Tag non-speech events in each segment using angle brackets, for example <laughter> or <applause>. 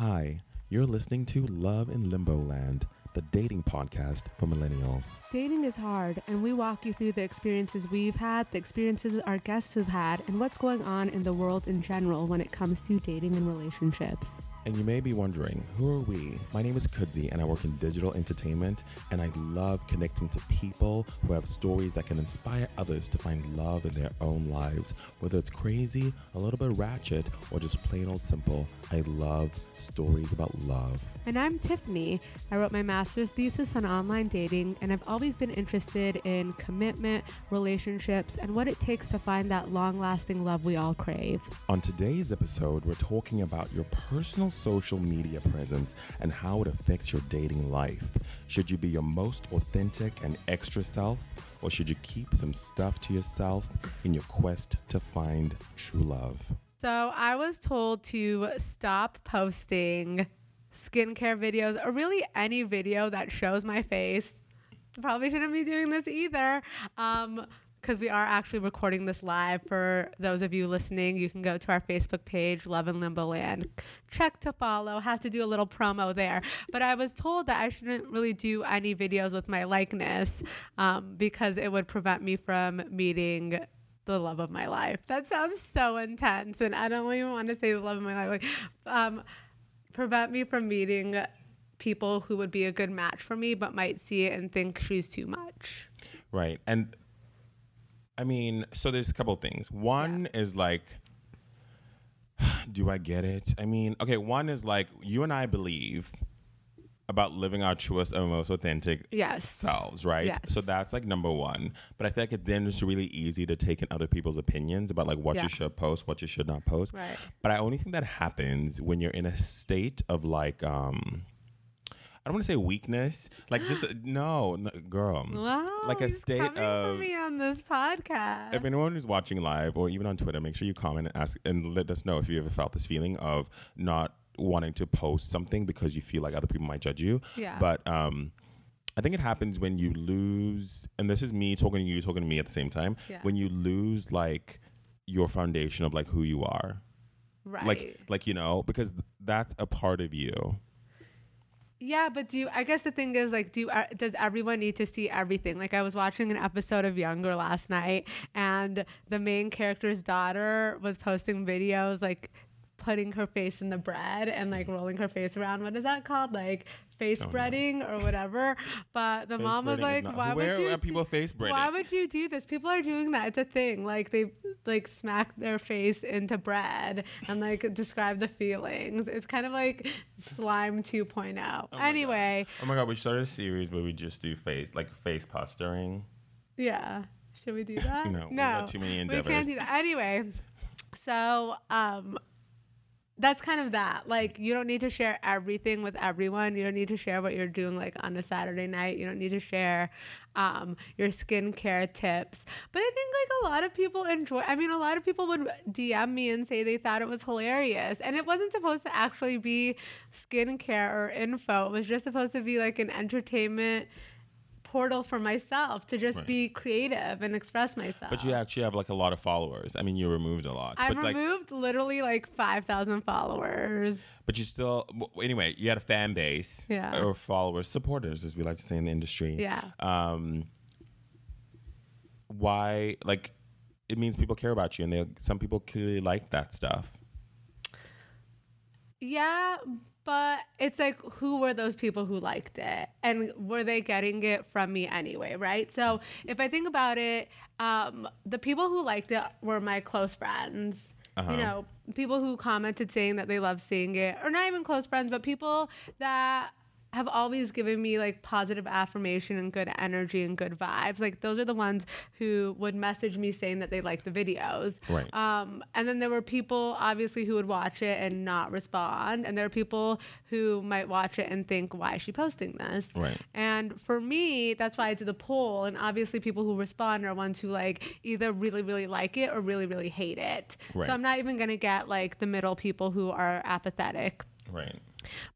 Hi, you're listening to Love in Limbo Land, the dating podcast for millennials. Dating is hard, and we walk you through the experiences we've had, the experiences our guests have had, and what's going on in the world in general when it comes to dating and relationships. And you may be wondering, who are we? My name is Kudzi, and I work in digital entertainment, and I love connecting to people who have stories that can inspire others to find love in their own lives. Whether it's crazy, a little bit ratchet, or just plain old simple, I love stories about love. And I'm Tiffany. I wrote my master's thesis on online dating, and I've always been interested in commitment, relationships, and what it takes to find that long lasting love we all crave. On today's episode, we're talking about your personal social media presence and how it affects your dating life. Should you be your most authentic and extra self, or should you keep some stuff to yourself in your quest to find true love? So, I was told to stop posting skincare videos or really any video that shows my face. Probably shouldn't be doing this either. Um, because we are actually recording this live. For those of you listening you can go to our facebook page love in limbo land. Check to follow. Have to do a little promo there. But i was told that i shouldn't really do any videos with my likeness um, because it would prevent me from meeting the love of my life. That sounds so intense and i don't even want to say the love of my life. Like um, prevent me from meeting people who would be a good match for me but might see it and think she's too much. Right. And I mean, so there's a couple of things. One is like, <sighs> do I get it? I mean, okay, one is like, you and I believe about living our truest and most authentic Yes. selves, right? Yes. So that's like number one. But I feel like it then it's really easy to take in other people's opinions about like what Yeah. you should post, what you should not post. Right. But I only think that happens when you're in a state of like, um, don't want to say weakness, like just <gasps> no, no girl, Wow, like a state of me on this podcast. if anyone who's watching live or even on Twitter, make sure you comment and ask and let us know if you ever felt this feeling of not wanting to post something because you feel like other people might judge you. Yeah. But um I think it happens when you lose and this is me talking to you, talking to me at the same time. Yeah. When you lose like your foundation of like who you are. right. Like like you know, because that's a part of you. Yeah, but do you, I guess the thing is like, do uh, does everyone need to see everything? Like I was watching an episode of Younger last night, and the main character's daughter was posting videos like putting her face in the bread and like rolling her face around. What is that called? Like face breading or whatever. But the Face mom was like, not- "Why where would you? are people do- face breading? Why would you do this? People are doing that. It's a thing. Like they like smack their face into bread and like describe the feelings. It's kind of like slime 2.0. God. anyway, Oh my god, we started a series where we just do face like face posturing. yeah. Should we do that? <laughs> No, no. too many endeavors. We can't do that. Anyway, so um that's kind of that. Like you don't need to share everything with everyone. You don't need to share what you're doing like on a Saturday night. You don't need to share um, your skincare tips. But I think like a lot of people enjoy I mean a lot of people would DM me and say they thought it was hilarious. And it wasn't supposed to actually be skincare or info. It was just supposed to be like an entertainment portal for myself to just Right. be creative and express myself. But you actually have like a lot of followers. I mean, you removed a lot. I but like removed literally like 5,000 followers. But you still, anyway, you had a fan base, Yeah. or followers, supporters, as we like to say in the industry. Yeah. Um, why, like, it means people care about you, and they some people clearly like that stuff. Yeah, but it's like who were those people who liked it? And were they getting it from me anyway, right? So if I think about it, um, the people who liked it were my close friends. Uh-huh. You know, people who commented saying that they love seeing it, or not even close friends, but people that have always given me like positive affirmation and good energy and good vibes. Like those are the ones who would message me saying that they like the videos. Right. Um, and then there were people obviously who would watch it and not respond, and there are people who might watch it and think, "Why is she posting this?" Right. And for me, that's why I did the poll. And obviously, people who respond are ones who like either really really like it or really really hate it. Right. So I'm not even gonna get like the middle people who are apathetic. Right.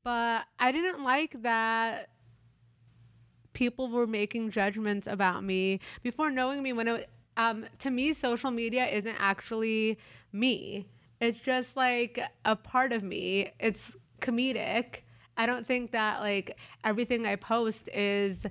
But I didn't like that people were making judgments about me before knowing me when it um, to me social media isn't actually me it's just like a part of me it's comedic. I don't think that like everything I post is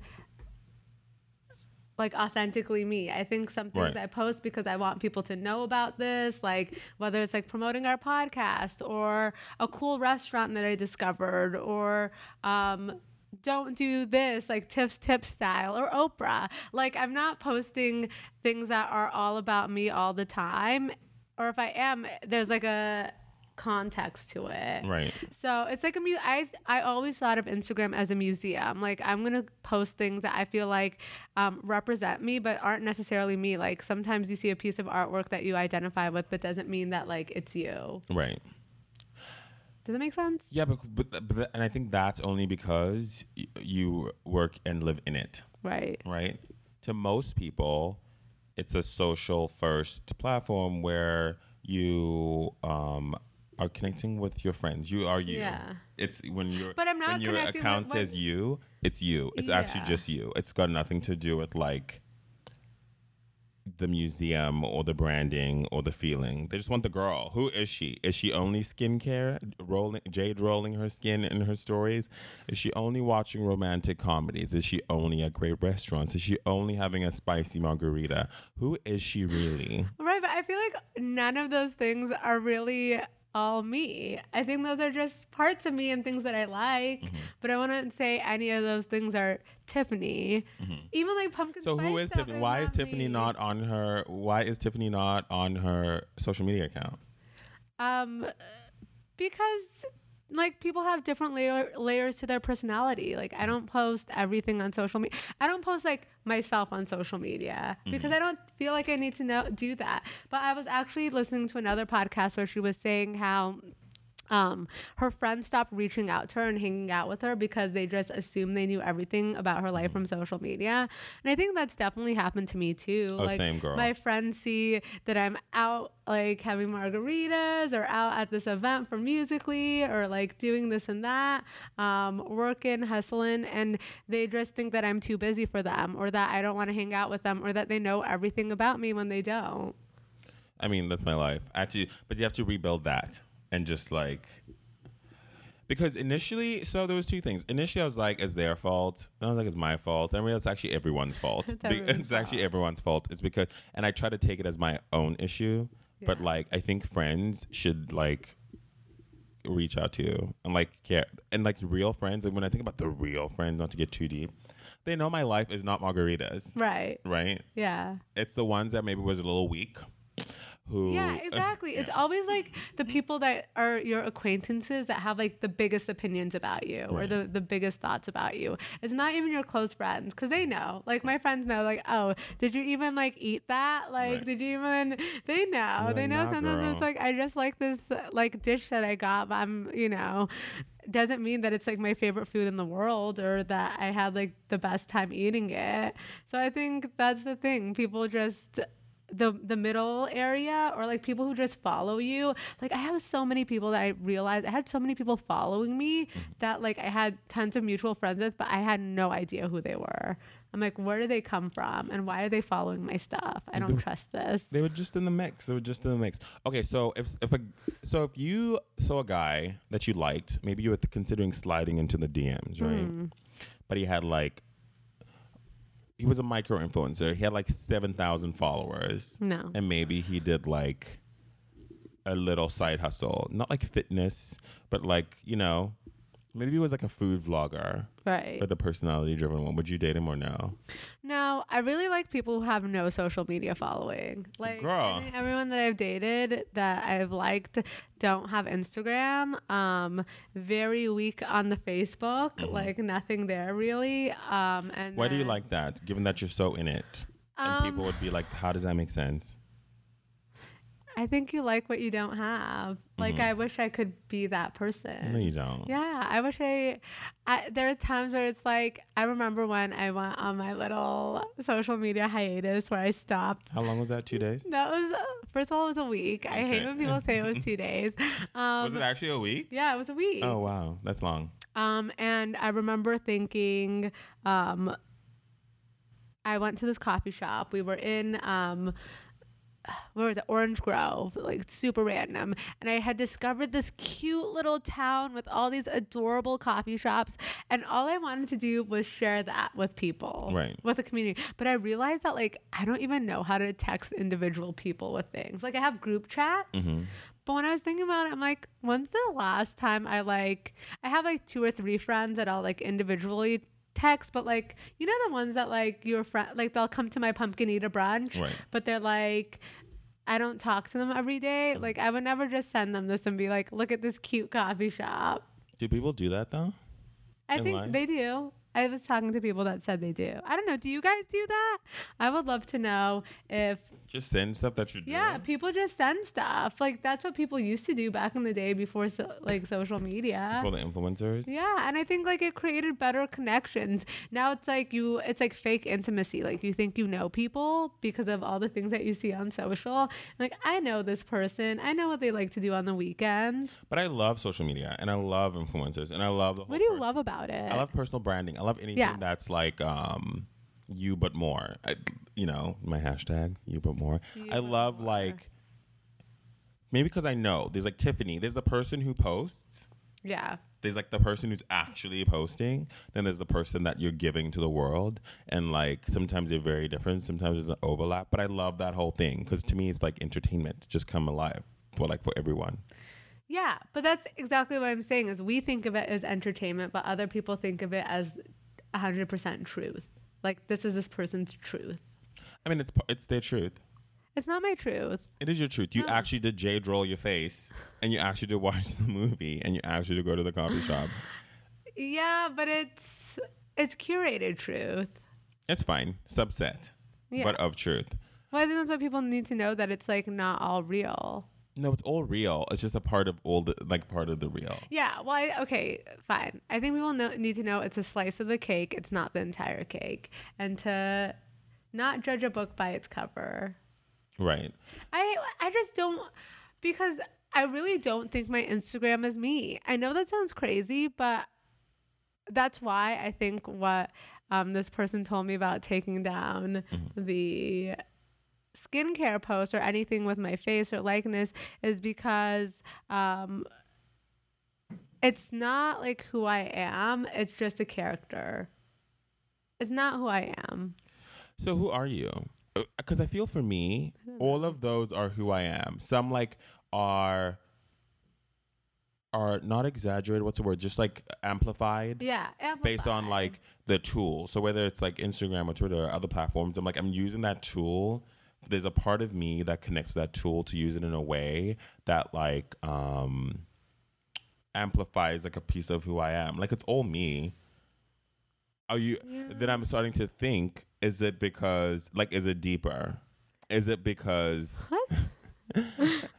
like authentically me. I think some things Right. I post because I want people to know about this, like whether it's like promoting our podcast or a cool restaurant that I discovered or um don't do this like tips tips style or Oprah. Like I'm not posting things that are all about me all the time or if I am there's like a context to it. Right. So it's like a mu- I I always thought of Instagram as a museum. Like I'm gonna post things that I feel like um, represent me, but aren't necessarily me. Like sometimes you see a piece of artwork that you identify with, but doesn't mean that like it's you. Right. Does that make sense? Yeah, but, but, but and I think that's only because y- you work and live in it, Right. right? To most people, it's a social first platform where you um, are connecting with your friends. You are you. Yeah. It's when your But I'm not when your connecting with- account says when- you, it's you. It's actually just you. It's got nothing to do with like the museum or the branding or the feeling. They just want the girl. Who is she? Is she only skincare? Rolling Jade rolling her skin in her stories? Is she only watching romantic comedies? Is she only at great restaurants? Is she only having a spicy margarita? Who is she really? Right, but I feel like none of those things are really all me. I think those are just parts of me and things that I like. Mm-hmm. But I wouldn't say any of those things are Tiffany. Even like pumpkin Mm-hmm. So who is Tiffany? Why is Tiffany me. not on her why is Tiffany not on her social media account? Um, because like people have different layer, layers to their personality. Like I mm-hmm. don't post everything on social media. I don't post like myself on social media because mm-hmm. I don't feel like I need to know do that. But I was actually listening to another podcast where she was saying how um, her friends stopped reaching out to her and hanging out with her because they just assumed they knew everything about her life from social media. And I think that's definitely happened to me too. Oh, like same girl. my friends see that I'm out like having margaritas or out at this event for musically or like doing this and that, um, working, hustling, and they just think that I'm too busy for them or that I don't want to hang out with them or that they know everything about me when they don't. I mean, that's my life. Actually, but you have to rebuild that and just like because initially, so there was two things. Initially, I was like, "It's their fault." Then I was like, "It's my fault." And I realized it's actually everyone's fault. <laughs> It's everyone's it's actually everyone's fault. It's because, and I try to take it as my own issue, but like I think friends should like reach out to you and like care and like real friends. And when I think about the real friends, not to get too deep, they know my life is not margaritas, Right. right? Yeah. It's the ones that maybe was a little weak. Who Yeah, <laughs> exactly. It's yeah. always like <laughs> the people that are your acquaintances that have like the biggest opinions about you or the, the biggest thoughts about you. It's not even your close friends because they know. Like my friends know, like, oh, did you even like eat that? Like, Right. did you even? They know. You're they like, know "Nah, sometimes girl." it's like I just like this like dish that I got, but I'm you know. Doesn't mean that it's like my favorite food in the world or that I had like the best time eating it. So I think that's the thing. People just the the middle area or like people who just follow you like i have so many people that i realized i had so many people following me that like i had tons of mutual friends with but i had no idea who they were i'm like where do they come from and why are they following my stuff i don't trust this They were just in the mix. They were just in the mix. Okay, so if if a so if you saw a guy that you liked, maybe you were considering sliding into the DMs, right? Hmm. But he had like he was a micro influencer. He had like seven thousand followers, no. And maybe he did like a little side hustle, not like fitness, but like you know, maybe he was like a food vlogger, right but a personality driven one. Would you date him or no? no i really like people who have no social media following like Girl. Everyone that i've dated that i've liked don't have instagram um very weak on the facebook like nothing there really um and Mm-hmm. Why do you like that? Given that you're so in it, and Um, people would be like, "How does that make sense?" I think you like what you don't have. Like I wish I could be that person. Mm-hmm. No, you don't. Yeah, I wish I, I. There are times where it's like I remember when I went on my little social media hiatus where I stopped. How long was that? Two days? That was uh, first of all, it was a week. I hate when people say it was two days. <laughs> Um, was it actually a week? Yeah, it was a week. Oh wow, that's long. Um, and I remember thinking, um, I went to this coffee shop. We were in um, where was it? Orange Grove, like super random. And I had discovered this cute little town with all these adorable coffee shops. And all I wanted to do was share that with people, Right. with the community. But I realized that, like, I don't even know how to text individual people with things. Like, I have group chats. Mm-hmm. But when I was thinking about it, I'm like, when's the last time I like I have like two or three friends that I'll like individually text, but like you know the ones that like your friend like they'll come to my pumpkin eater a brunch, Right. but they're like I don't talk to them every day. Like I would never just send them this and be like, look at this cute coffee shop. Do people do that though? I In think life? they do. I was talking to people that said they do. I don't know. Do you guys do that? I would love to know if Just send stuff that you're doing. yeah, people just send stuff. Like that's what people used to do back in the day before so, like social media. for the influencers. yeah, and I think like it created better connections. Now it's like you it's like fake intimacy. Like you think you know people because of all the things that you see on social. Like I know this person. I know what they like to do on the weekends. But I love social media and I love influencers and I love the whole What do you pers- love about it? I love personal branding. I love anything Yeah. that's like um you but more. I, you know, my hashtag you but more. You I but love more. like maybe because I know there's like Tiffany, there's the person who posts yeah. there's like the person who's actually posting then there's the person that you're giving to the world and like sometimes they're very different sometimes there's an overlap but i love that whole thing because to me it's like entertainment just come alive for like for everyone Yeah, but that's exactly what I'm saying is we think of it as entertainment, but other people think of it as 100% truth. Like this is this person's truth. i mean it's it's their truth It's not my truth. it is your truth you No. actually did jade roll your face and you actually did watch the movie and you actually did go to the coffee shop <laughs> Yeah, but it's it's curated truth. it's fine subset Yeah. but of truth Well, I think that's what people need to know that it's like not all real. No it's all real it's just a part of all the like part of the real Yeah, well, I, okay, fine. I think people know, need to know it's a slice of the cake. It's not the entire cake, and to not judge a book by its cover. right I I just don't because I really don't think my Instagram is me. I know that sounds crazy, but that's why I think what um, this person told me about taking down the skincare post or anything with my face or likeness is because um, it's not like who I am. It's just a character. It's not who I am. So who are you? Because I feel for me, all of those are who I am. Some like are are not exaggerated. What's the word? Just like amplified Yeah. based on like the tool. So whether it's like Instagram or Twitter or other platforms, I'm like I'm using that tool. There's a part of me that connects to that tool to use it in a way that like um amplifies like a piece of who I am. Like it's all me. Are you then I'm starting to think, is it because like is it deeper? Is it because What? <laughs>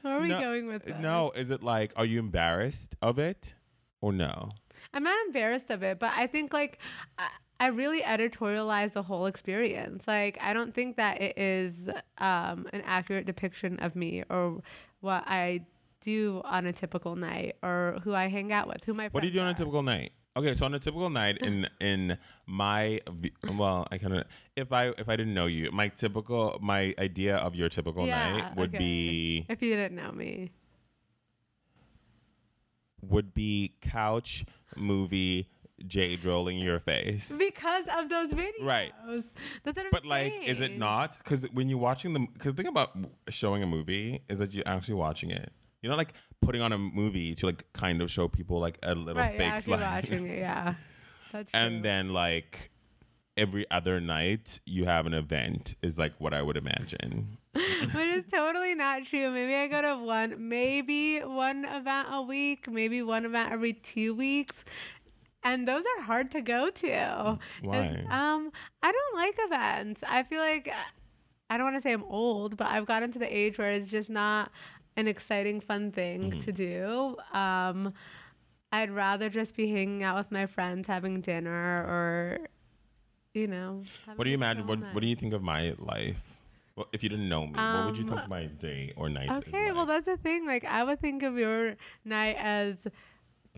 Where are we No, going with this? no, is it like are you embarrassed of it or no? I'm not embarrassed of it, but I think like I, I really editorialize the whole experience. Like I don't think that it is um, an accurate depiction of me or what I do on a typical night or who I hang out with, who my What do you do on a typical night? Okay, so on a typical night in <laughs> in my well, I kind of if I if I didn't know you, my typical my idea of your typical Yeah, night would okay. be If you didn't know me, would be couch movie jade rolling your face. because of those videos. Right. That's what I'm But like, is it not? Because when you're watching the, because the thing about showing a movie is that you're actually watching it. You're not like putting on a movie to like kind of show people like a little Right, fake slide. watching it. Yeah, <laughs> that's true. and then like every other night you have an event is like what I would imagine. <laughs> Which is totally not true. Maybe I go to one, maybe one event a week, maybe one event every two weeks. And those are hard to go to. Why? And, um, I don't like events. I feel like uh, I don't want to say I'm old, but I've gotten to the age where it's just not an exciting, fun thing Mm-hmm. to do. Um, I'd rather just be hanging out with my friends, having dinner, or you know. What do you imagine? What What do you think of my life? Well, if you didn't know me, what would you Um, think my day or night is Okay, like? well that's the thing. Like I would think of your night as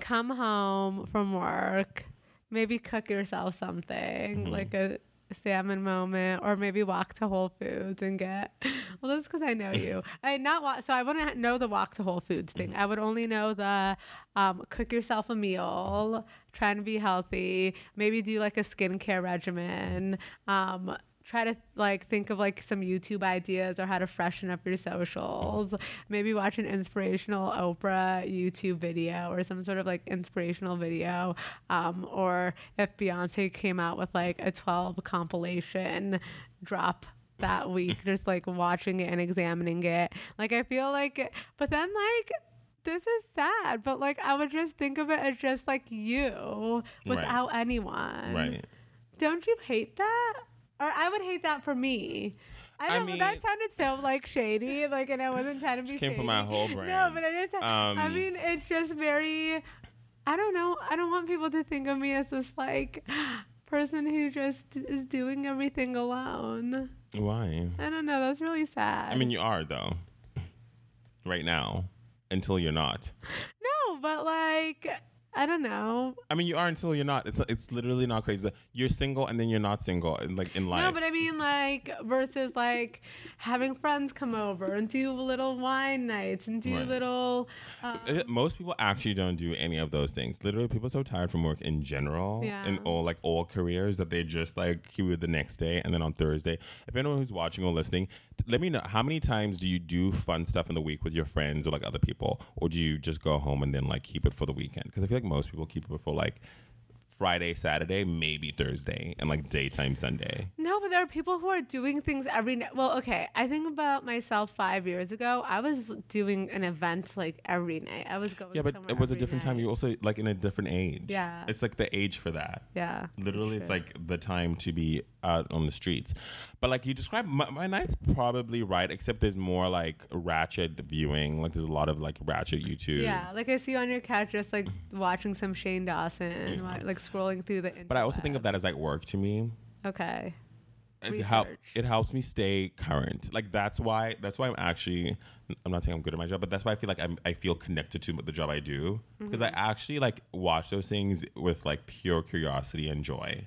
come home from work, maybe cook yourself something Mhm. like a salmon moment, or maybe walk to Whole Foods and get <laughs> Well, that's because I know you. <laughs> I not wa- so I wouldn't know the walk to Whole Foods thing. I would only know the um, cook yourself a meal, trying to be healthy, maybe do like a skincare regimen. Um, try to like think of like some YouTube ideas or how to freshen up your socials. Maybe watch an inspirational Oprah YouTube video or some sort of like inspirational video. Um, or if Beyonce came out with like a 12 compilation drop that <laughs> week, just like watching it and examining it. Like I feel like, but then like this is sad, but like I would just think of it as just like you without anyone. Right. Don't you hate that? Or I would hate that for me. I I know mean- that sounded so like shady, like, and I wasn't trying to be. Came shady. from my whole brain. No, but I just, I Um, mean, it's just very. I don't know. I don't want people to think of me as this like person who just is doing everything alone. Why? I don't know. That's really sad. I mean, you are though. Right now, until you're not. no, but like, I don't know. I mean, you are until you're not. It's it's literally not crazy. You're single and then you're not single, and like in life. No, but I mean like versus like having friends come over and do little wine nights and do Right. little. Um, Uh, Most people actually don't do any of those things. Literally, people are so tired from work in general, Yeah. in all like all careers, that they just like queue the next day, and then on Thursday. If anyone who's watching or listening, let me know how many times do you do fun stuff in the week with your friends or like other people, or do you just go home and then like keep it for the weekend? Because I feel like most people keep it for like Friday, Saturday, maybe Thursday, and like daytime Sunday. no, but there are people who are doing things every night. Well, okay. I think about myself five years ago. I was doing an event like every night. I was going. Yeah, but it was a different time. You also like in a different age. Yeah. it's like the age for that. Yeah. Literally, it's like the time to be out on the streets. But like you described, my, my night's probably right, except there's more like ratchet viewing. Like there's a lot of like ratchet YouTube. Yeah, like I see you on your couch just like watching some Shane Dawson, wa- like scrolling through the. But I also think of that as like work to me. Okay. It, help, it helps me stay current. Like that's why that's why I'm actually I'm not saying I'm good at my job, but that's why I feel like I'm, I feel connected to the job I do because I actually like watch those things with like pure curiosity and joy.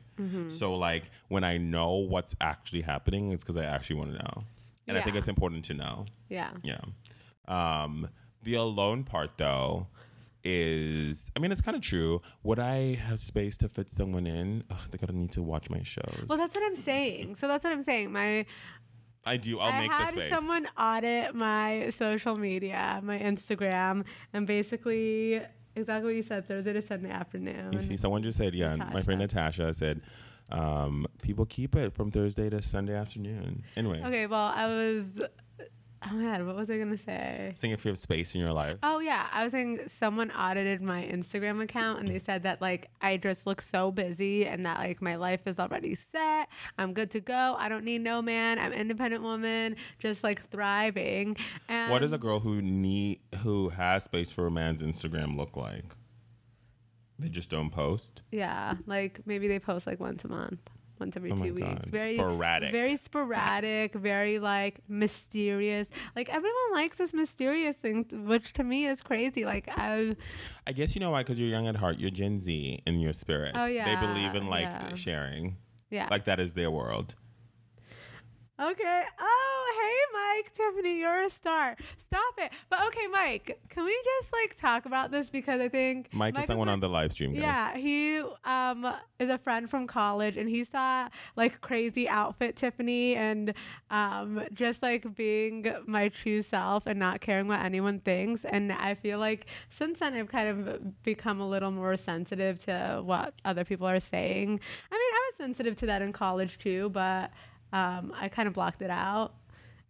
So like when I know what's actually happening, it's because I actually want to know, and I think it's important to know. Yeah. Yeah. Um, the alone part though is I mean it's kind of true. Would I have space to fit someone in? Ugh, they're gonna need to watch my shows. Well, that's what I'm saying. So that's what I'm saying. My I do. I'll I make the space. someone audit my social media, my Instagram, and basically exactly what you said, Thursday to Sunday afternoon. You see, someone just said, yeah, my friend Natasha said, um, people keep it from Thursday to Sunday afternoon. Anyway, Okay, well, I was. Oh my god, what was I gonna say? saying if you have space in your life. Oh yeah, I was saying someone audited my Instagram account and they said that like I just look so busy and that like my life is already set. I'm good to go. I don't need no man. I'm independent woman, just like thriving. And what does a girl who need who has space for a man's Instagram look like? They just don't post. Yeah, like maybe they post like once a month, once every Oh two weeks. God, Very sporadic. Very sporadic. very like mysterious. Like everyone likes this mysterious thing, which to me is crazy. Like I, I guess you know why? Because you're young at heart. You're Gen Z in your spirit. Oh, yeah. They believe in like yeah. sharing. yeah. Like that is their world. Okay. Oh, hey, Mike, Tiffany, you're a star. Stop it. But okay, Mike, can we just like talk about this because I think Mike, is someone my- on the live stream, guys. Yeah, he um is a friend from college, and he saw like crazy outfit Tiffany, and um just like being my true self and not caring what anyone thinks. And I feel like since then I've kind of become a little more sensitive to what other people are saying. I mean, I was sensitive to that in college too, but um I kind of blocked it out.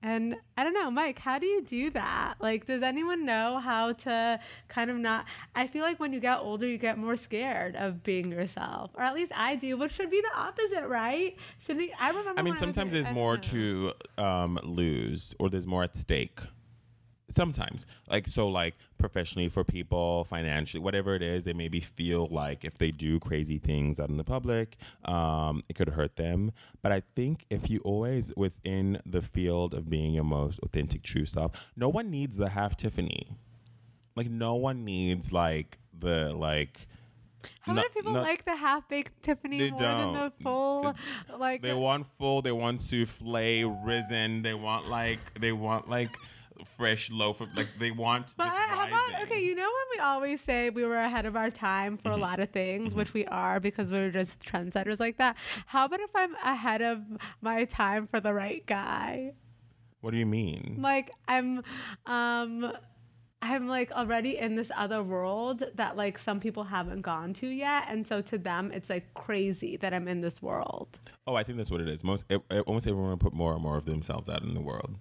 And I don't know, Mike, how do you do that? Like, does anyone know how to kind of not? I feel like when you get older, you get more scared of being yourself, or at least I do, which should be the opposite, right? Should I remember? I mean, sometimes I there's more know. to um, lose, or there's more at stake. Sometimes, like so, like professionally for people, financially, whatever it is, they maybe feel like if they do crazy things out in the public, um, it could hurt them. But I think if you always within the field of being your most authentic, true self, no one needs the half Tiffany. Like no one needs like the like How No- many people no- like the half baked Tiffany They more than the full? Like They want full. They want souffle, risen. They want like they want like fresh loaf of like they want But just how about okay? You know when we always say we were ahead of our time for Mm-hmm. a lot of things, which we are because we're just trendsetters like that. How about if I'm ahead of my time for the right guy? What do you mean? Like I'm, um, I'm like already in this other world that like some people haven't gone to yet, and so to them it's like crazy that I'm in this world. Oh, I think that's what it is. Most e- e- almost everyone put more and more of themselves out in the world.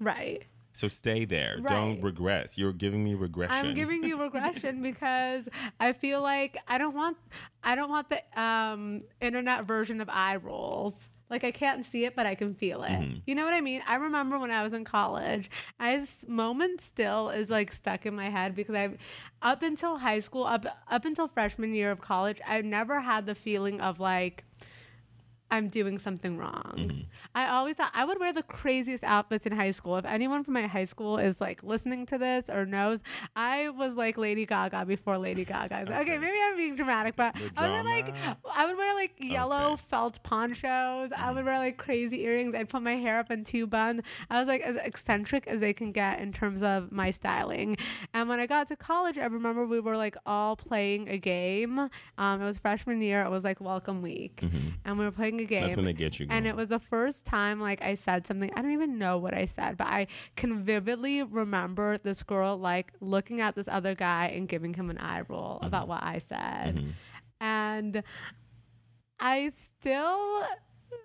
Right. So stay there. Don't regress. You're giving me regression. I'm giving you regression <laughs> because I feel like I don't want I don't want the um, internet version of eye rolls. Like I can't see it, but I can feel it. You know what I mean? I remember when I was in college, I this moment still is like stuck in my head because I've up until high school, up up until freshman year of college, I've never had the feeling of like I'm doing something wrong. Mm-hmm. I always thought I would wear the craziest outfits in high school. If anyone from my high school is like listening to this or knows, I was like Lady Gaga before Lady Gaga. Okay, Okay. maybe I'm being dramatic, but The I would wear like. I would wear like yellow Okay. felt ponchos. I would mm-hmm. wear like crazy earrings. I'd put my hair up in two bun. I was like as eccentric as they can get in terms of my styling. And when I got to college, I remember we were like all playing a game. Um, it was freshman year. It was like welcome week, mm-hmm. and we were playing a game. Mm-hmm. That's when they get you. And it was the first time like I said something. I don't even know what I said, but I can vividly remember this girl like looking at this other guy and giving him an eye roll Mm-hmm. about what I said. And I still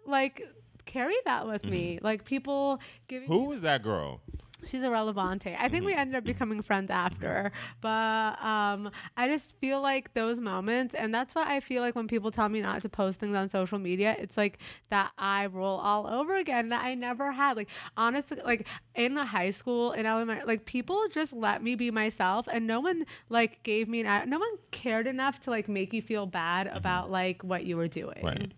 like carry that with me. Like people giving Who was that girl? She's a relevante. I think we ended up becoming friends after, but um, I just feel like those moments, and that's why I feel like when people tell me not to post things on social media, it's like that I roll all over again that I never had. Like honestly, like in the high school in elementary, like people just let me be myself, and no one like gave me an, no one cared enough to like make you feel bad about like what you were doing. Right.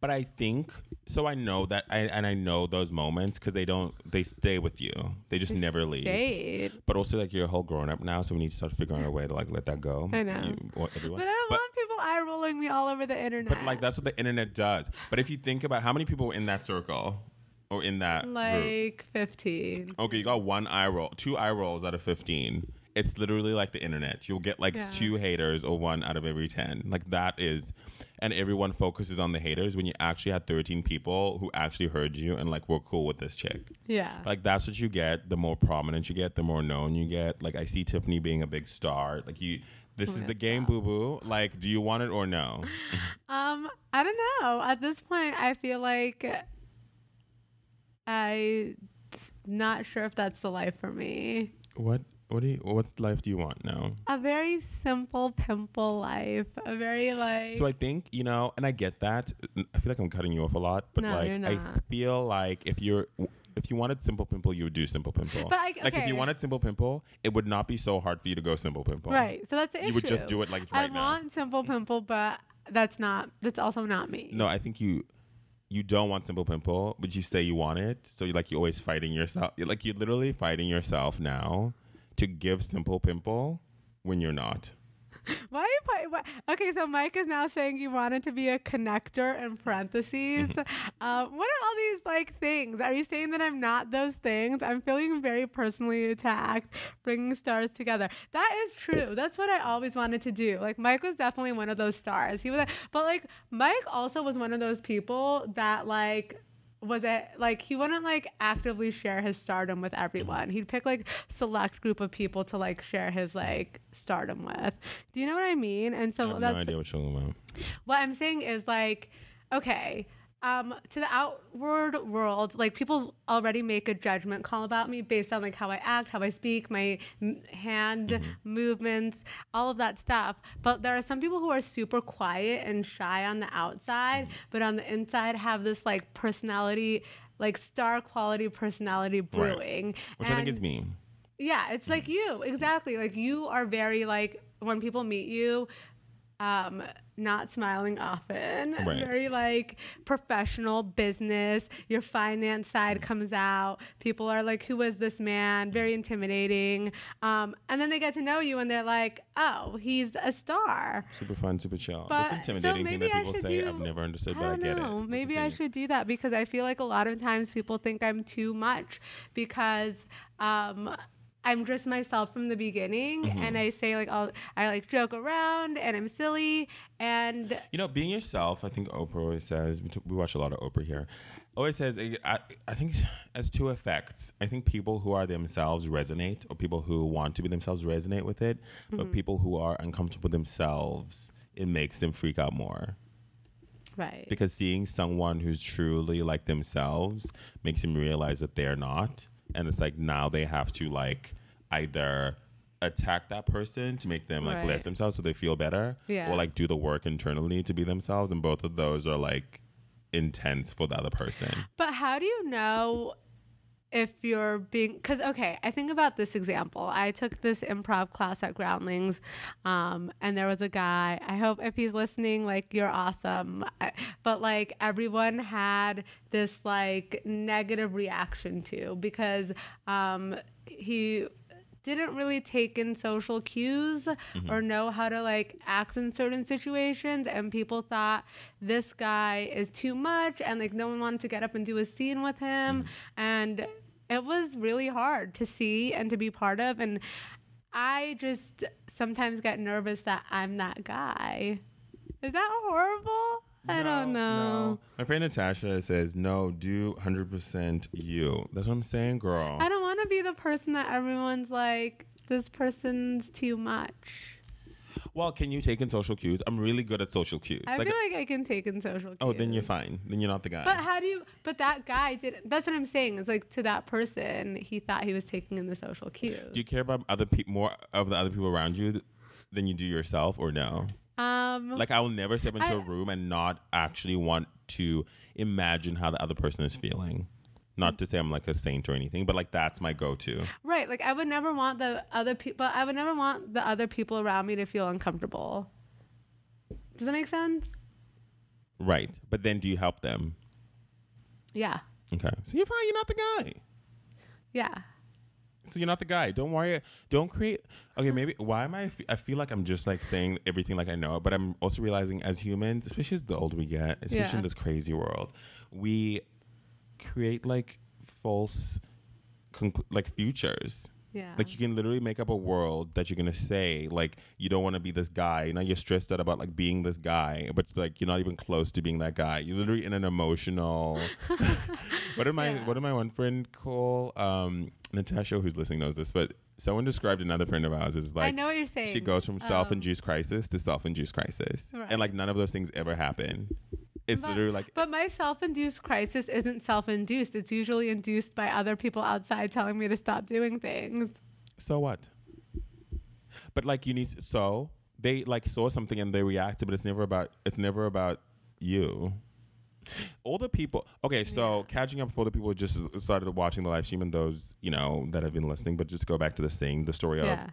But I think so. I know that, I, and I know those moments because they don't. They stay with you. They just never leave. Stayed. But also, like you're a whole grown up now, so we need to start figuring out a way to like let that go. I know. You, everyone. But I don't want people eye rolling me all over the internet. But like that's what the internet does. But if you think about how many people were in that circle or in that group. like 15. Okay, you got one eye roll, two eye rolls out of fifteen. It's literally like the internet. You'll get like Yeah. two haters or one out of every ten. Like that is, and everyone focuses on the haters when you actually had thirteen people who actually heard you and like we're cool with this chick. Yeah. Like that's what you get. The more prominent you get, the more known you get. Like I see Tiffany being a big star. Like you, this is the game, boo boo. Like, do you want it or no? <laughs> Um, I don't know. At this point, I feel like I not sure if that's the life for me. What? What do you? What life do you want now? A very simple pimple life. A very like So I think you know, and I get that. I feel like I'm cutting you off a lot, but No, like I feel like if you're if you wanted simple pimple, you would do simple pimple. But, like, like if you wanted simple pimple, it would not be so hard for you to go simple pimple. right. So that's the issue. You would just do it like I right now. I want simple pimple, but that's not. That's also not me. No, I think you you don't want simple pimple, but you say you want it. So you like you're always fighting yourself. You're like you're literally fighting yourself now to give simple pimple when you're not. <laughs> Why are you why, Okay, so Mike is now saying you wanted to be a connector in parentheses. uh, what are all these like things? Are you saying that I'm not those things? I'm feeling very personally attacked, bringing stars together. That is true. That's what I always wanted to do. Like Mike was definitely one of those stars. He was, like, but like Mike also was one of those people that like was it like he wouldn't like actively share his stardom with everyone. He'd pick like select group of people to like share his like stardom with. Do you know what I mean? And I so have no that's idea what you're talking about. what I'm saying is like, okay, um, to the outward world, like people already make a judgment call about me based on like how I act, how I speak, my m- hand mm-hmm. movements, all of that stuff. But there are some people who are super quiet and shy on the outside, mm-hmm. but on the inside have this like personality, like star quality personality Right. brewing. Which I think is me. yeah, it's like mm-hmm. you exactly. Like you are very like when people meet you, um, not smiling often. Right. Very like professional business. Your finance side comes out. People are like, "Who is this man?" Very intimidating. Um, and then they get to know you, and they're like, "Oh, he's a star." Super fun, super chill. But- this so intimidating thing that people say, do- I've never understood, I but I get know. it. Maybe I should do that because I feel like a lot of times people think I'm too much because um, I'm just myself from the beginning, Mm-hmm. and I say like I'll, I like joke around and I'm silly and You know, being yourself, I think Oprah always says, we t- we watch a lot of Oprah here, always says, eh, I, I think <laughs> as two effects. I think people who are themselves resonate, or people who want to be themselves resonate with it, Mm-hmm. but people who are uncomfortable themselves, it makes them freak out more. right. Because seeing someone who's truly like themselves makes them realize that they're not. And it's like now they have to like either attack that person to make them like Right. less themselves so they feel better Yeah. or like do the work internally to be themselves and both of those are like intense for the other person But how do you know if you're being because okay i think about this example i took this improv class at groundlings um, and there was a guy i hope if he's listening like you're awesome I- but like everyone had this like negative reaction to because um, he didn't really take in social cues mm-hmm. or know how to like act in certain situations and people thought this guy is too much and like no one wanted to get up and do a scene with him. Mm-hmm. And it was really hard to see and to be part of and i just sometimes get nervous that i'm that guy. Is that horrible? I don't know. My friend natasha says no do 100% you. That's what i'm saying girl. I don't to be the person that everyone's like, this person's too much. well can you take in social cues i'm really good at social cues I Like- feel like I can take in social cues. oh then you're fine then you're not the guy But how do you? But that guy did. That's what I'm saying. It's like to that person, he thought he was taking in the social cues. do you care about other people more of the other people around you th- than you do yourself or no um, Like I will never step into a I- room and not actually want to imagine how the other person is feeling. Not mm. to say I'm like a saint or anything, but like that's my go-to. right. Like I would never want the other people. I would never want the other people around me to feel uncomfortable. Does that make sense? Right. But then do you help them? Yeah. Okay. So you're fine, you're not the guy. Yeah. So you're not the guy. Don't worry. Don't create. Okay, maybe why am I? I feel like I'm just like saying everything like I know, but I'm also realizing as humans, especially as the older we get, especially Yeah. in this crazy world, we create like false, conclu- like futures. Yeah. Like you can literally make up a world that you're gonna say like you don't want to be this guy. Now you're stressed out about like being this guy, but like you're not even close to being that guy. You're literally in an emotional. <laughs> <laughs> what did my Yeah. What did my one friend call? Um, Natasha, who's listening, knows this, but someone described another friend of ours as like I know what you're saying. she goes from Um, self-induced crisis to self-induced crisis, Right. and like none of those things ever happen. It's But- literally like But my self-induced crisis isn't self-induced. It's usually induced by other people outside telling me to stop doing things. so what? But like you need to, so they like saw something and they reacted, but it's never about it's never about you. All the people. Okay, so Yeah. catching up for the people who just started watching the live stream and those you know that have been listening, but just go back to the thing, the story of Yeah.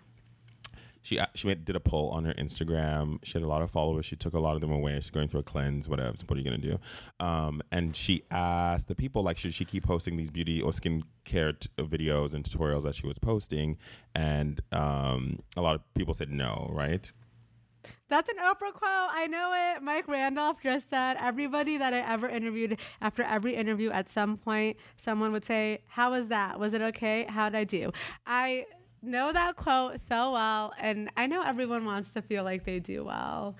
She she made, did a poll on her Instagram. She had a lot of followers. She took a lot of them away. She's going through a cleanse. Whatever. So what are you gonna do? Um, and she asked the people like, should she keep posting these beauty or skincare t- videos and tutorials that she was posting? And um, a lot of people said no. Right? That's an Oprah quote. I know it. Mike Randolph just said everybody that I ever interviewed, after every interview, at some point, someone would say, How was that? Was it okay? How'd I do? I know that quote so well, and I know everyone wants to feel like they do well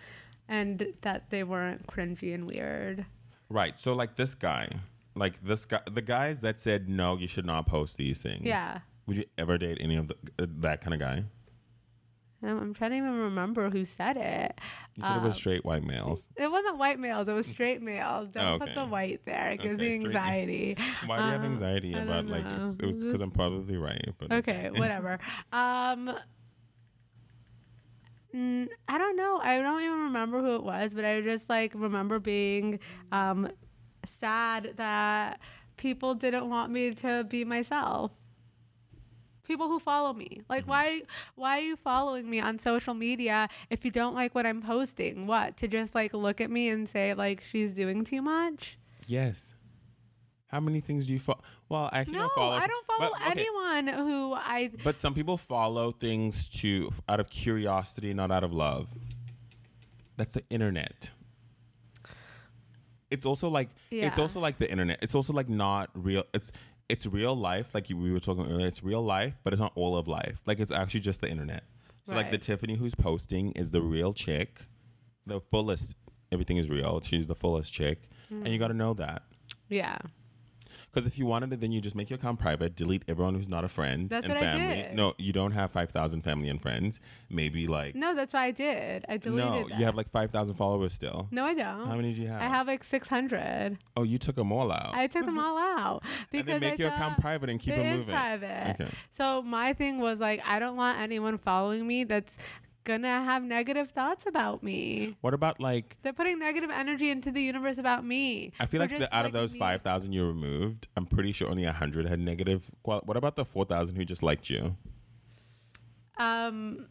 and that they weren't cringy and weird. Right. So like this guy, like this guy, the guys that said no, you should not post these things. Yeah. Would you ever date any of the, uh, that kind of guy? I'm, I'm trying to even remember who said it. You said it was Um, straight white males. It wasn't white males, it was straight males. Don't put Okay. the white there. It gives Okay, me straight- anxiety. <laughs> Why do you have Um, anxiety I about like it was because I'm probably right. But Okay, whatever. <laughs> Um, I don't know. I don't even remember who it was, but I just like remember being um, sad that people didn't want me to be myself. People who follow me. Like mm-hmm. why why are you following me on social media if you don't like what I'm posting? What? To just like look at me and say like she's doing too much? Yes. How many things do you follow? Well, I actually No, don't follow. I don't follow okay, anyone who I But some people follow things to out of curiosity, not out of love. That's the internet. It's also like it's also like the internet. It's also like not real. It's it's real life, like we were talking earlier. It's real life, but it's not all of life. Like it's actually just the internet. So like the Tiffany who's posting is the real chick, the fullest. Everything is real. She's the fullest chick, and you hmm. got to know that. yeah. Because if you wanted it, then you just make your account private, delete everyone who's not a friend That's and what I family. did. No, you don't have five thousand family and friends. Maybe like No, that's what I did. I deleted no, that. you have like five thousand followers still. No, I don't. How many do you have? I have like 600. Oh, you took them all out. I took them all <laughs> out because and then make I your account private and keep it it is moving. private. Okay. So my thing was like, I don't want anyone following me that's gonna have negative thoughts about me. What about like? They're putting negative energy into the universe about me. I feel like the, out of those me. five thousand you removed, I'm pretty sure only hundred had negative. qual- What about the four thousand who just liked you? Um,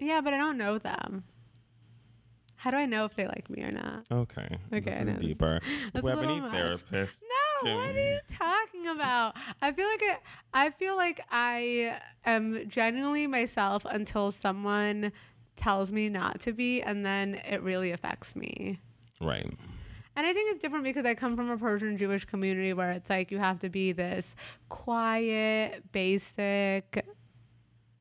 yeah, but I don't know them. How do I know if they like me or not? Okay. Okay, This is this- deeper. <laughs> If we have any therapists, No, what are you talking about? I feel like I, I feel like I am genuinely myself until someone tells me not to be, and then it really affects me. right? And I think it's different because I come from a Persian Jewish community where it's like you have to be this quiet, basic,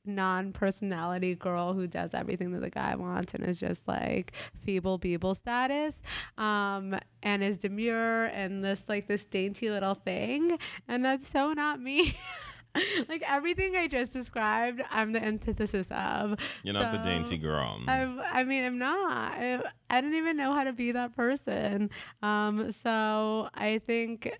non personality girl who does everything that the guy wants and is just like feeble beeble status um and is demure and this like this dainty little thing and that's so not me <laughs> like everything i just described i'm the antithesis of You're not the dainty girl. I, I mean, I'm not. I, I didn't even know how to be that person. Um, so I think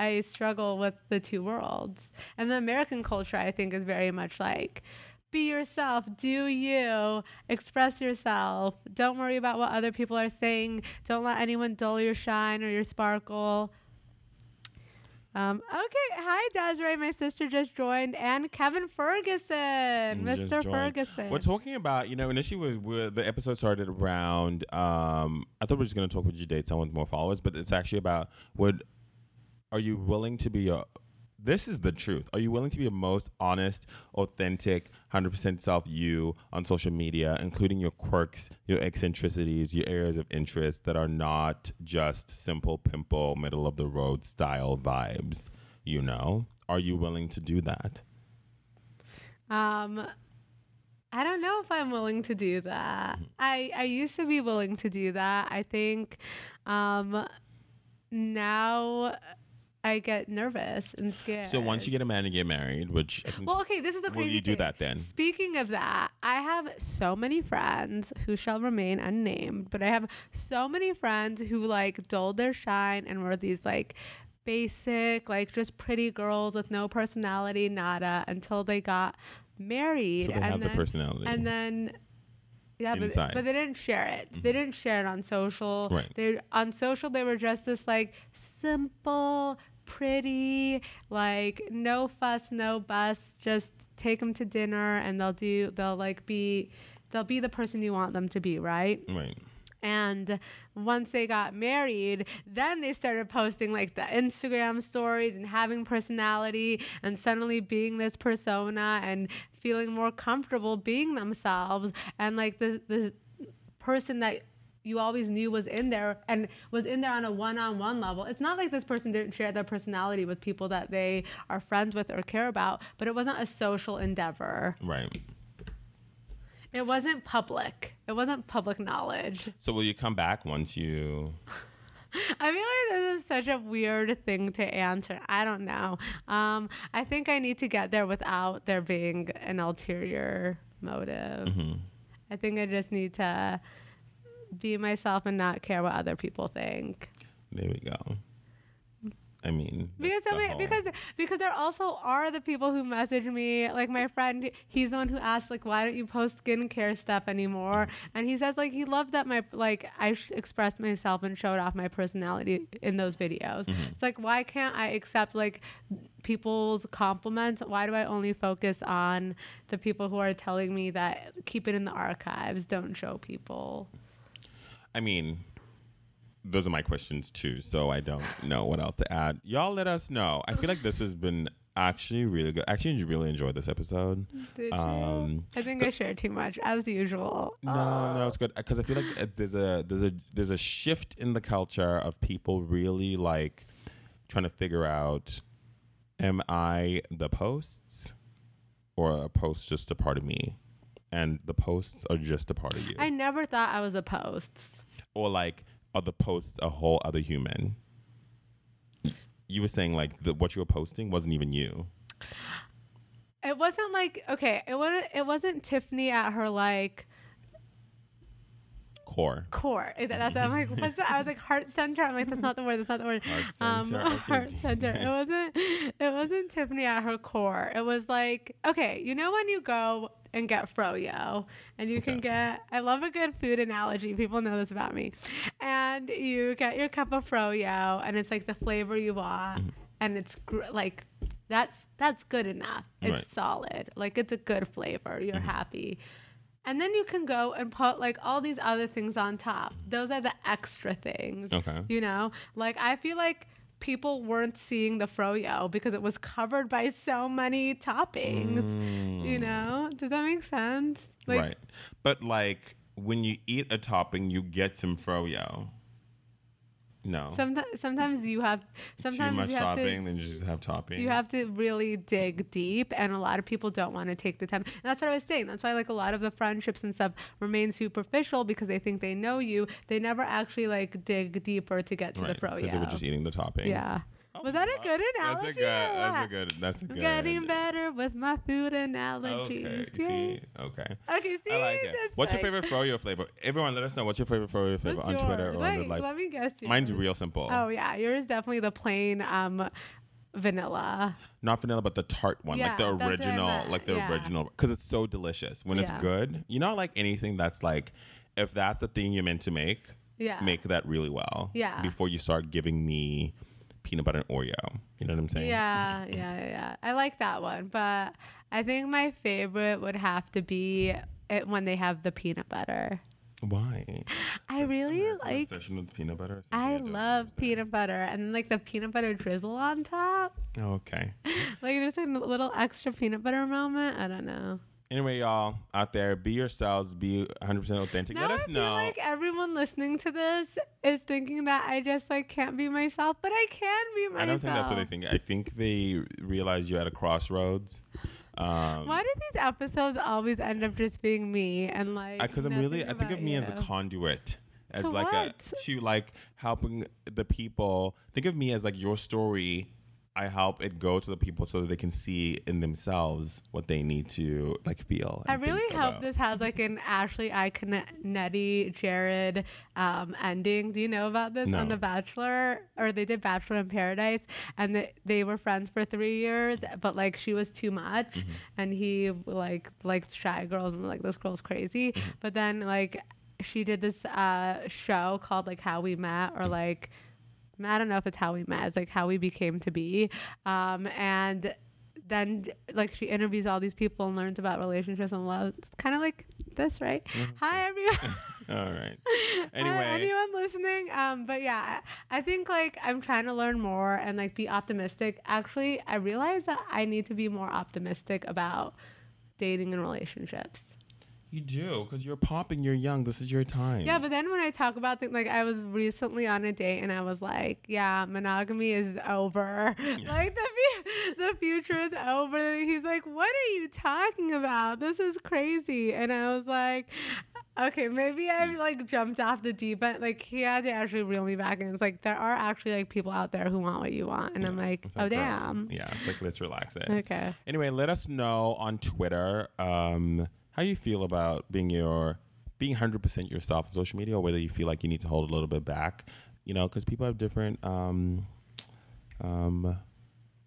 I struggle with the two worlds. And the American culture, I think, is very much like be yourself, do you, express yourself. Don't worry about what other people are saying. Don't let anyone dull your shine or your sparkle. Um, okay, hi Desiree, my sister just joined, and Kevin Ferguson, Mr. Ferguson. We're talking about, you know, initially we we the episode started around. Um, I thought we were just gonna talk with you date someone with more followers, but it's actually about would are you willing to be your this is the truth. Are you willing to be your most honest, authentic, 100% self you on social media, including your quirks, your eccentricities, your areas of interest that are not just simple pimple, middle of the road style vibes? You know? Are you willing to do that? Um, I don't know if I'm willing to do that. I I used to be willing to do that. I think, um, now I get nervous and scared. So once you get a man and get married, which well, okay, this is the Will crazy you do thing. that then? Speaking of that, I have so many friends who shall remain unnamed, but I have so many friends who like dulled their shine and were these like basic, like just pretty girls with no personality, nada, until they got married. so they and have the personality. and then yeah, but, Inside. but they didn't share it. They mm-hmm. didn't share it on social. Right. They on social they were just this like simple, pretty, like no fuss, no fuss. Just take them to dinner, and they'll do. They'll like be. They'll be the person you want them to be, right? right. And once they got married, then they started posting like the Instagram stories and having personality and suddenly being this persona and feeling more comfortable being themselves. And like the, the person that you always knew was in there and was in there on a one-on-one level. It's not like this person didn't share their personality with people that they are friends with or care about, but it wasn't a social endeavor. Right. It wasn't public. It wasn't public knowledge. So will you come back once you <laughs> I feel like this is such a weird thing to answer. I don't know. Um, I think I need to get there without there being an ulterior motive. I think I just need to be myself and not care what other people think. There we go. I mean, Because I mean, because because there also are the people who message me like my friend he's the one who asked like why don't you post skincare stuff anymore? And he says like he loved that my like I sh- expressed myself and showed off my personality in those videos. Mm-hmm. it's like why can't I accept like people's compliments? Why do I only focus on the people who are telling me that keep it in the archives don't show people? I mean, those are my questions too, so I don't know what else to add. Y'all let us know. I feel like this has been actually really good. Actually, really enjoyed this episode. Did you? Um, I think I shared too much as usual No, no, it's good because I feel like uh, there's a there's a there's a shift in the culture of people really like trying to figure out, am I the posts, or a post just a part of me, and the posts are just a part of you, I never thought I was a post or like the posts a whole other human? You were saying like the, what you were posting wasn't even you. It wasn't like okay. It wasn't. It wasn't Tiffany at her like Core. core. Is that, that's I'm like. What's that? I was like heart center. I'm like that's not the word. That's not the word. Heart um, center, okay. heart center. It wasn't. It wasn't Tiffany at her core. It was like okay. You know when you go and get froyo and you can get. I love a good food analogy. People know this about me. And you get your cup of froyo and it's like the flavor you want Mm-hmm. and it's gr- like that's that's good enough. It's Right. solid. Like it's a good flavor. You're Mm-hmm. happy. And then you can go and put like all these other things on top. Those are the extra things. Okay. You know? Like I feel like people weren't seeing the froyo because it was covered by so many toppings. You know? Does that make sense? Like Mm. right. But like when you eat a topping, you get some froyo. No. sometimes sometimes you have sometimes Too much you have topping, to then you just have topping. you have to really dig deep and a lot of people don't want to take the time and that's what i was saying that's why like a lot of the friendships and stuff remain superficial because they think they know you they never actually like dig deeper to get to right, the fro because they were just eating the toppings. yeah Oh, was that a good analogy? That's a good. That's a good. That's a I'm good. getting better with my food analogies Okay. See. Okay. okay see I like it. What's your favorite froyo flavor? Everyone, let us know. What's your favorite froyo flavor what's on Twitter or Wait, like. let me guess yours. Mine's real simple. oh yeah yours is definitely the plain um vanilla Not vanilla, but the tart one, yeah, like the Yeah, that's what I original, like the yeah. original, because it's so delicious when it's Yeah. good. You know, like anything that's like, if that's the thing you're meant to make, yeah make that really well. Yeah. Before you start giving me peanut butter and Oreo. You know what I'm saying? Yeah, yeah, yeah. I like that one, but I think my favorite would have to be it when they have the peanut butter. Why? I really like. obsession with peanut butter. I don't love peanut butter and like the peanut butter drizzle on top, Oh, okay. <laughs> like just a little extra peanut butter moment. I don't know. Anyway, y'all out there, be yourselves, be 100% authentic. Now Let I us feel know. like everyone listening to this is thinking that I just like can't be myself, but I can be myself. I don't think that's what they think. I think they realize you're at a crossroads. Um, Why do these episodes always end up just being me and like? because I'm really I think of me as a conduit as To like what? a to like helping the people think of me as like your story I help it go to the people so that they can see in themselves what they need to like feel. I really hope about. this has like an Ashley I Iaconetti Jared um, ending. Do you know about this on The Bachelor? Or they did Bachelor in Paradise, and they, they were friends for three years, but like she was too much, Mm-hmm. and he like liked shy girls and like this girl's crazy. Mm-hmm. But then like she did this uh, show called like How We Met or like. I don't know if it's how we met. It's like how we became to be. Um, and then like she interviews all these people and learns about relationships and love. It's kind of like this, right? Hi everyone. <laughs> <laughs> All right. Hi, anyone listening? Um, but yeah, I I think like I'm trying to learn more and like be optimistic. Actually, I realize that I need to be more optimistic about dating and relationships. You do because you're popping. You're young. This is your time. Yeah, but then when I talk about things, like I was recently on a date and I was like, yeah, monogamy is over. <laughs> <laughs> like the the future is over. He's like, what are you talking about? This is crazy. And I was like, okay, maybe I like jumped off the deep end. Like he had to actually reel me back and it's like there are actually like people out there who want what you want. And I'm like, oh girl, damn. Yeah, it's like let's relax it. Okay. Anyway, let us know on Twitter um, how you feel about being your being 100% yourself on social media or whether you feel like you need to hold a little bit back, you know, because people have different um, um,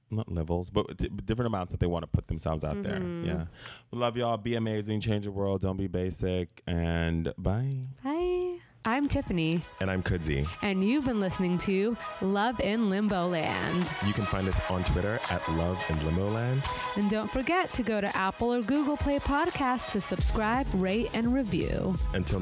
not levels, but d- different amounts that they want to put themselves out there. Mhm. Yeah. Love y'all. Be amazing. Change the world. Don't be basic. And bye. Bye. I'm Tiffany, And I'm Kudzi. and you've been listening to Love in Limbo Land. You can find us on Twitter at Love in Limbo Land. And don't forget to go to Apple or Google Play Podcast to subscribe, rate, and review. Until